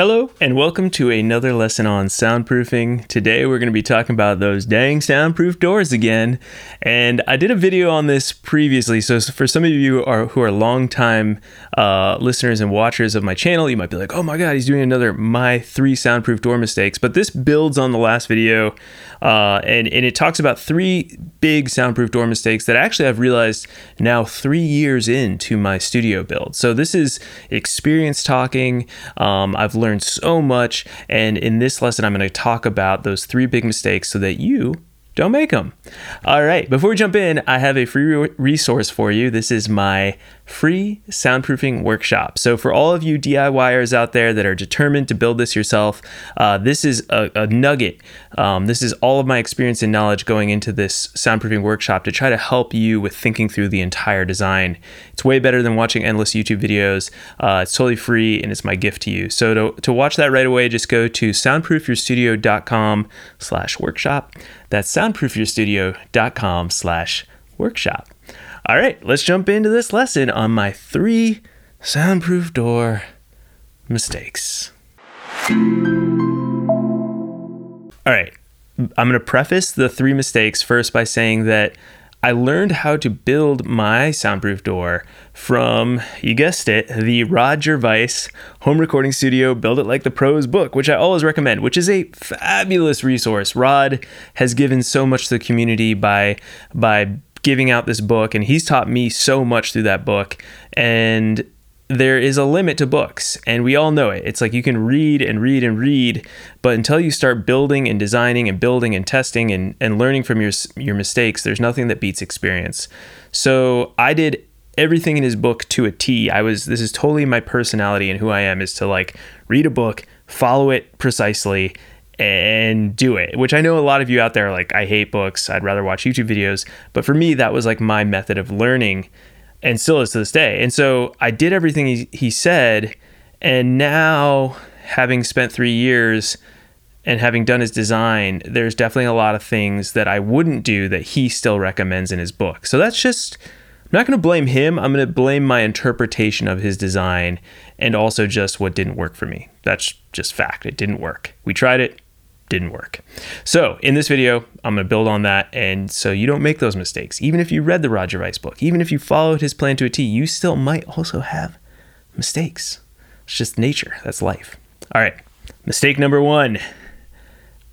Hello, and welcome to another lesson on soundproofing. Today we're going to be talking about those dang soundproof doors again. And I did a video on this previously, so for some of you who are, who are longtime uh, listeners and watchers of my channel, you might be like, oh my god, he's doing another my three soundproof door mistakes. But this builds on the last video, uh, and, and it talks about three big soundproof door mistakes that actually I've realized now three years into my studio build. So this is experience talking. Um, I've learned so much. And in this lesson, I'm going to talk about those three big mistakes so that you don't make them. All right, before we jump in, I have a free resource for you. This is my free soundproofing workshop. So, for all of you DIYers out there that are determined to build this yourself, uh, this is a, a nugget. Um, this is all of my experience and knowledge going into this soundproofing workshop to try to help you with thinking through the entire design. It's way better than watching endless YouTube videos. Uh, it's totally free and it's my gift to you. So, to, to watch that right away, just go to soundproofyourstudio.com slash workshop. That's soundproofyourstudio.com slash workshop. All right, let's jump into this lesson on my three soundproof door mistakes. All right, I'm going to preface the three mistakes first by saying that I learned how to build my soundproof door from, you guessed it, the Rod Gervais Home Recording Studio Build It Like the Pros book, which I always recommend, which is a fabulous resource. Rod has given so much to the community by by giving out this book, and he's taught me so much through that book. And there is a limit to books, and we all know it. It's like you can read and read and read, but until you start building and designing and building and testing and, and learning from your your mistakes, there's nothing that beats experience. So I did everything in his book to a T. I was this is totally my personality and who I am is to like read a book, follow it precisely, and do it. Which I know a lot of you out there like, I hate books. I'd rather watch YouTube videos. But for me, that was like my method of learning and still is to this day. And so I did everything he, he said. And now, having spent three years and having done his design, there's definitely a lot of things that I wouldn't do that he still recommends in his book. So that's just, I'm not going to blame him. I'm going to blame my interpretation of his design and also just what didn't work for me. That's just fact. It didn't work. We tried it, didn't work. So in this video, I'm going to build on that. And so you don't make those mistakes. Even if you read the Rod Gervais book, even if you followed his plan to a T, you still might also have mistakes. It's just nature. That's life. All right. Mistake number one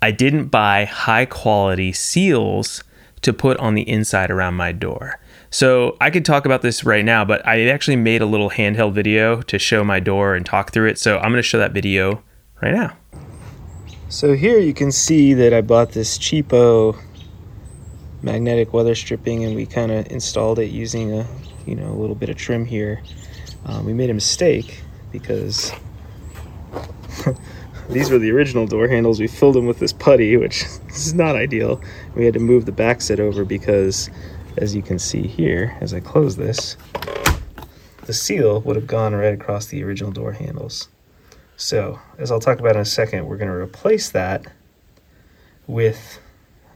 I didn't buy high quality seals to put on the inside around my door. So I could talk about this right now, but I actually made a little handheld video to show my door and talk through it. So I'm going to show that video right now. So here you can see that I bought this cheapo magnetic weather stripping and we kind of installed it using a you know a little bit of trim here. Um, we made a mistake because these were the original door handles. We filled them with this putty, which is not ideal. We had to move the back set over because as you can see here, as I close this, the seal would have gone right across the original door handles. So, as I'll talk about in a second, we're going to replace that with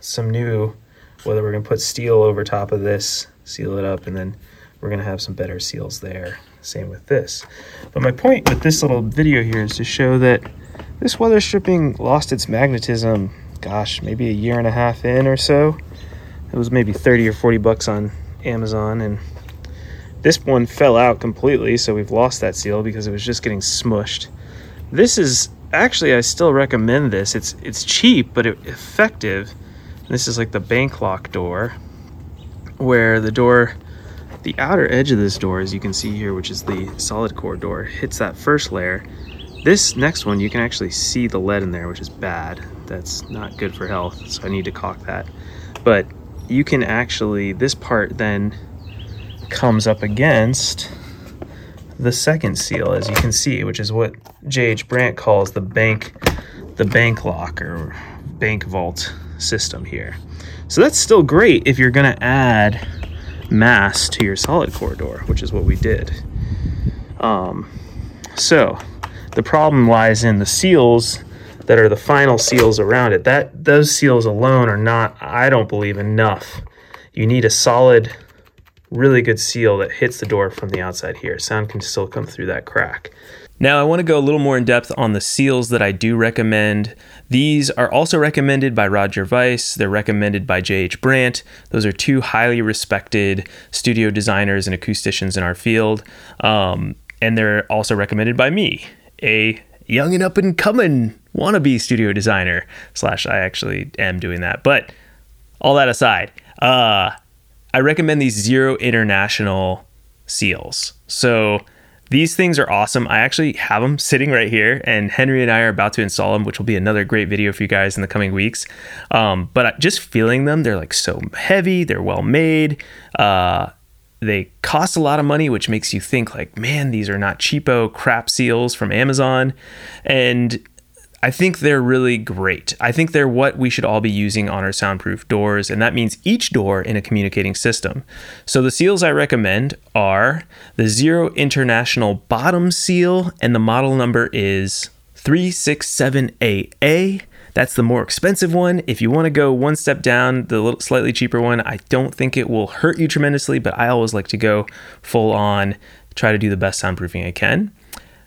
some new, whether we're going to put steel over top of this, seal it up, and then we're going to have some better seals there. Same with this. But my point with this little video here is to show that this weather stripping lost its magnetism, gosh, maybe a year and a half in or so. It was maybe 30 or 40 bucks on Amazon, and this one fell out completely, so we've lost that seal because it was just getting smushed. This is actually I still recommend this. It's it's cheap but effective. This is like the bank lock door, where the door, the outer edge of this door, as you can see here, which is the solid core door, hits that first layer. This next one, you can actually see the lead in there, which is bad. That's not good for health, so I need to caulk that. But you can actually, this part then comes up against the second seal, as you can see, which is what J.H. Brandt calls the bank, the bank lock or bank vault system here. So that's still great if you're going to add mass to your solid core door, which is what we did. Um, so the problem lies in the seals that are the final seals around it. That those seals alone are not, I don't believe, enough. You need a solid really good seal that hits the door from the outside here. Sound can still come through that crack. Now, I want to go a little more in depth on the seals that I do recommend. These are also recommended by Rod Gervais. They're recommended by J.H. Brandt. Those are two highly respected studio designers and acousticians in our field. Um, and they're also recommended by me, a young and up and coming wannabe studio designer. Slash, I actually am doing that. But all that aside, uh, I recommend these Zero International seals. So these things are awesome. I actually have them sitting right here, and Henry and I are about to install them, which will be another great video for you guys in the coming weeks. Um, but just feeling them, they're like so heavy, they're well made. Uh, they cost a lot of money, which makes you think like, man, these are not cheapo crap seals from Amazon. And I think they're really great. I think they're what we should all be using on our soundproof doors, and that means each door in a communicating system. So the seals I recommend are the Zero International Bottom Seal, and the model number is 367AA. That's the more expensive one. If you want to go one step down, the little, slightly cheaper one, I don't think it will hurt you tremendously, but I always like to go full on, try to do the best soundproofing I can.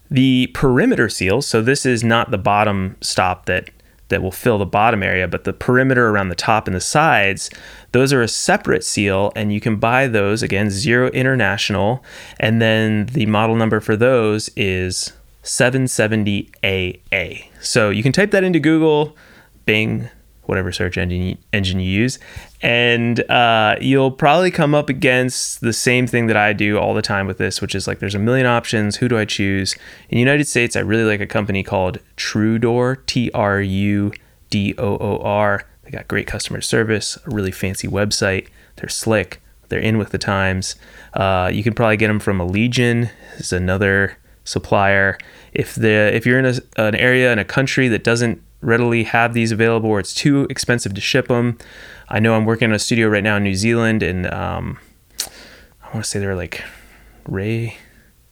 The perimeter seal, so this is not the bottom stop that that will fill the bottom area, but the perimeter around the top and the sides, those are a separate seal, and you can buy those again, Zero International, and then the model number for those is 770AA. So you can type that into Google, Bing, whatever search engine engine you use, and uh, you'll probably come up against the same thing that I do all the time with this, which is like there's a million options. Who do I choose? In the United States, I really like a company called TruDoor, T R U D O O R. They got great customer service, a really fancy website. They're slick. They're in with the times. Uh, you can probably get them from Allegion. Is another supplier. If the if you're in a, an area in a country that doesn't readily have these available or it's too expensive to ship them. I know I'm working in a studio right now in New Zealand and um, I want to say they're like Ray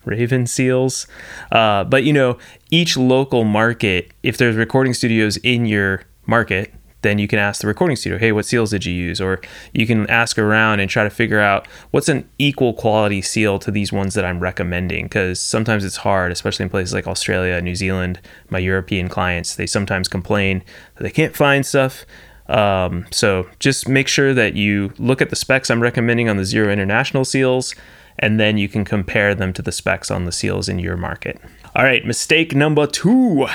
Raven seals. Uh, but you know, each local market, if there's recording studios in your market, then you can ask the recording studio, hey, what seals did you use? Or you can ask around and try to figure out what's an equal quality seal to these ones that I'm recommending. Because sometimes it's hard, especially in places like Australia, New Zealand, my European clients, they sometimes complain that they can't find stuff. Um, so just make sure that you look at the specs I'm recommending on the Zero International seals, and then you can compare them to the specs on the seals in your market. All right, mistake number two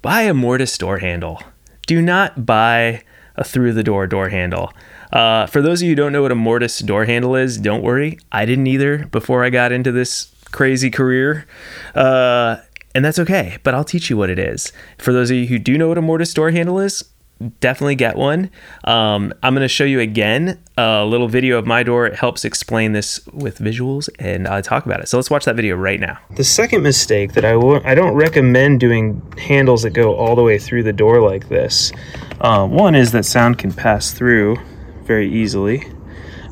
buy a mortise door handle do not buy a through the door door handle. Uh, for those of you who don't know what a mortise door handle is, don't worry. I didn't either before I got into this crazy career. Uh, and that's okay, but I'll teach you what it is. For those of you who do know what a mortise door handle is, definitely get one. Um, I'm going to show you again a little video of my door. It helps explain this with visuals and I talk about it. So let's watch that video right now. The second mistake that I w- I don't recommend doing handles that go all the way through the door like this. Uh, one is that sound can pass through very easily.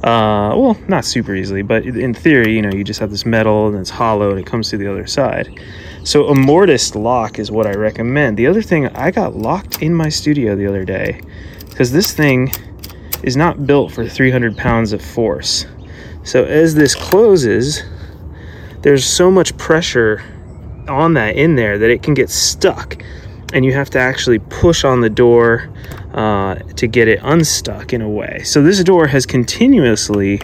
Uh, well, not super easily, but in theory, you know, you just have this metal and it's hollow and it comes through the other side. So a mortise lock is what I recommend. The other thing, I got locked in my studio the other day because this thing is not built for 300 pounds of force. So as this closes, there's so much pressure on that in there that it can get stuck and you have to actually push on the door uh, to get it unstuck in a way. So this door has continuously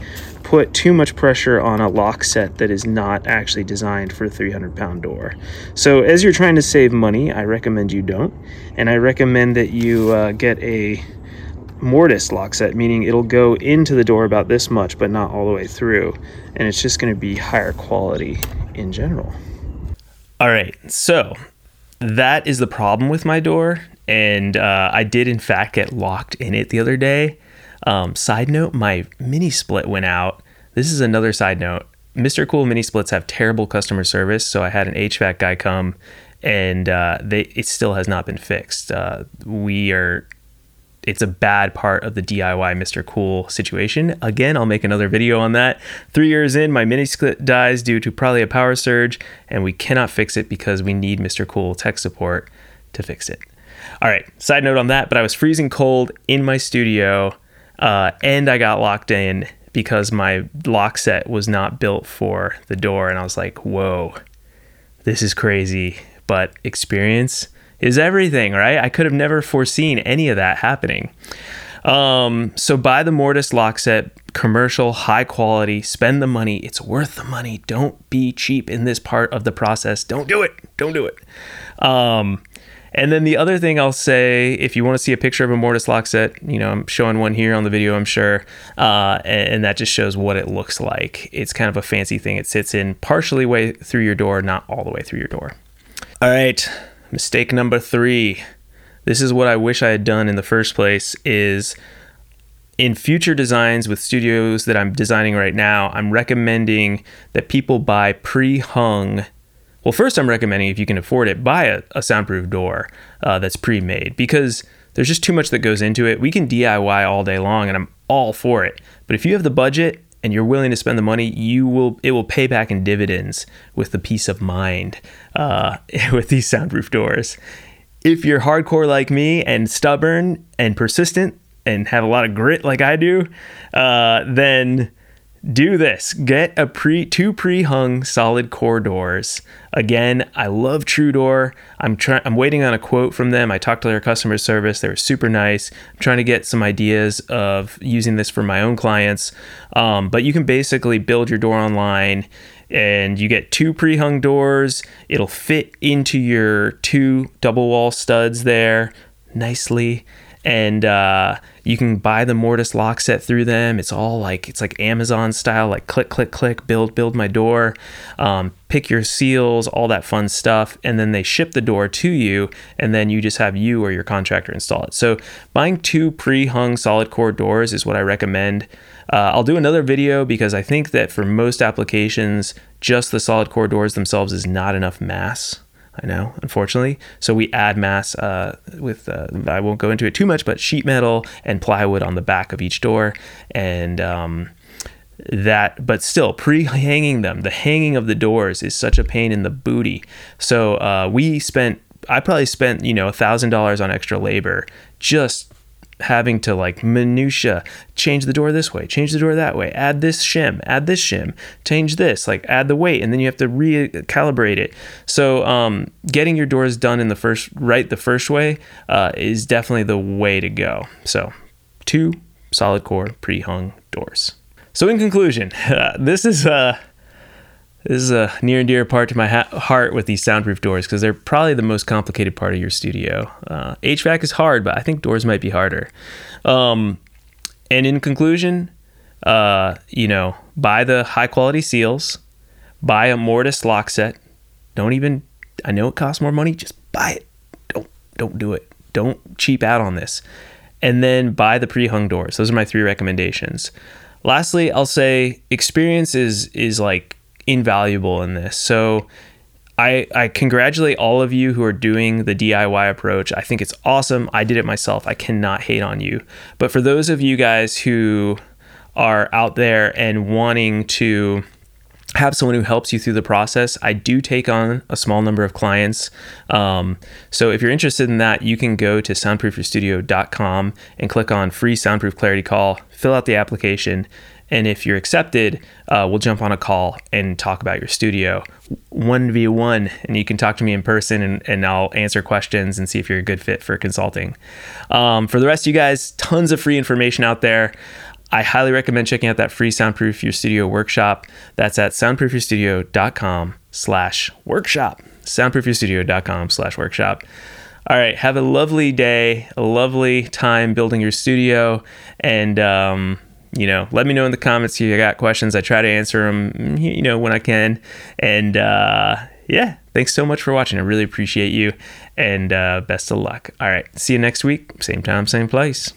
put too much pressure on a lock set that is not actually designed for a 300 pound door. So as you're trying to save money, I recommend you don't. And I recommend that you uh, get a mortise lock set, meaning it'll go into the door about this much, but not all the way through. And it's just going to be higher quality in general. All right, so that is the problem with my door. And uh, I did, in fact, get locked in it the other day. Um, side note, my mini split went out. This is another side note. Mr. Cool mini splits have terrible customer service, so I had an HVAC guy come, and uh, they it still has not been fixed. Uh, we are, it's a bad part of the DIY Mr. Cool situation. Again, I'll make another video on that. Three years in, my mini split dies due to probably a power surge, and we cannot fix it because we need Mr. Cool tech support to fix it. All right, side note on that, but I was freezing cold in my studio uh, and I got locked in because my lock set was not built for the door. And I was like, whoa, this is crazy, but experience is everything, right? I could have never foreseen any of that happening. Um, so buy the Mortise lock set, commercial, high quality, spend the money. It's worth the money. Don't be cheap in this part of the process. Don't do it. Don't do it. Um, and then the other thing I'll say, if you want to see a picture of a Mortise lock set, you know, I'm showing one here on the video, I'm sure, uh, and, and, that just shows what it looks like. It's kind of a fancy thing. It sits in partially way through your door, not all the way through your door. All right, mistake number three. This is what I wish I had done in the first place. Is in future designs with studios that I'm designing right now, I'm recommending that people buy pre-hung well, first, I'm recommending if you can afford it, buy a, a soundproof door uh, that's pre made because there's just too much that goes into it. We can DIY all day long, and I'm all for it. But if you have the budget and you're willing to spend the money, you will it will pay back in dividends with the peace of mind uh, with these soundproof doors. If you're hardcore like me and stubborn and persistent and have a lot of grit like I do, uh, then do this. Get a pre two pre-hung solid core doors. Again i love TruDoor i'm trying i'm waiting on a quote from them. I talked to their customer service. They were super nice. I'm trying to get some ideas of using this for my own clients. Um, but you can basically build your door online and you get two pre-hung doors. It'll fit into your two double wall studs there nicely and uh, you can buy the Mortise lock set through them. It's all like it's like Amazon style, like click, click, click, build, build my door, um, pick your seals, all that fun stuff, and then they ship the door to you, and then you just have you or your contractor install it. So buying two pre-hung solid core doors is what I recommend. Uh, I'll do another video because I think that for most applications, just the solid core doors themselves is not enough mass. I know, unfortunately. So we add mass uh, with, uh, I won't go into it too much, but sheet metal and plywood on the back of each door. And um, that, but still, pre hanging them, the hanging of the doors is such a pain in the booty. So uh, we spent, I probably spent, you know, a $1,000 on extra labor just having to like minutia change the door this way change the door that way add this shim add this shim change this like add the weight and then you have to recalibrate it. So um, getting your doors done in the first right the first way uh, is definitely the way to go. So two solid core pre-hung doors. So in conclusion uh, this is uh this is a near and dear part to my ha- heart with these soundproof doors because they're probably the most complicated part of your studio. Uh, HVAC is hard, but I think doors might be harder. Um, and in conclusion, uh, you know, buy the high quality seals, buy a Mortise lock set. Don't even, I know it costs more money, just buy it. Don't, don't do it. Don't cheap out on this. And then buy the pre hung doors. Those are my three recommendations. Lastly, I'll say experience is, is like invaluable in this. So I, I congratulate all of you who are doing the DIY approach. I think it's awesome. I did it myself. I cannot hate on you. But for those of you guys who are out there and wanting to have someone who helps you through the process. I do take on a small number of clients. Um, so if you're interested in that, you can go to soundproofyourstudio.com and click on free soundproof clarity call, fill out the application, and if you're accepted, uh, we'll jump on a call and talk about your studio 1v1. And you can talk to me in person and, and I'll answer questions and see if you're a good fit for consulting. Um, for the rest of you guys, tons of free information out there. I highly recommend checking out that free Soundproof Your Studio workshop. That's at soundproofyourstudio.com slash workshop. Soundproofyourstudio.com slash workshop. All right. Have a lovely day, a lovely time building your studio. And, um, you know, let me know in the comments if you got questions. I try to answer them, you know, when I can. And uh, yeah, thanks so much for watching. I really appreciate you. And uh, best of luck. All right. See you next week. Same time, same place.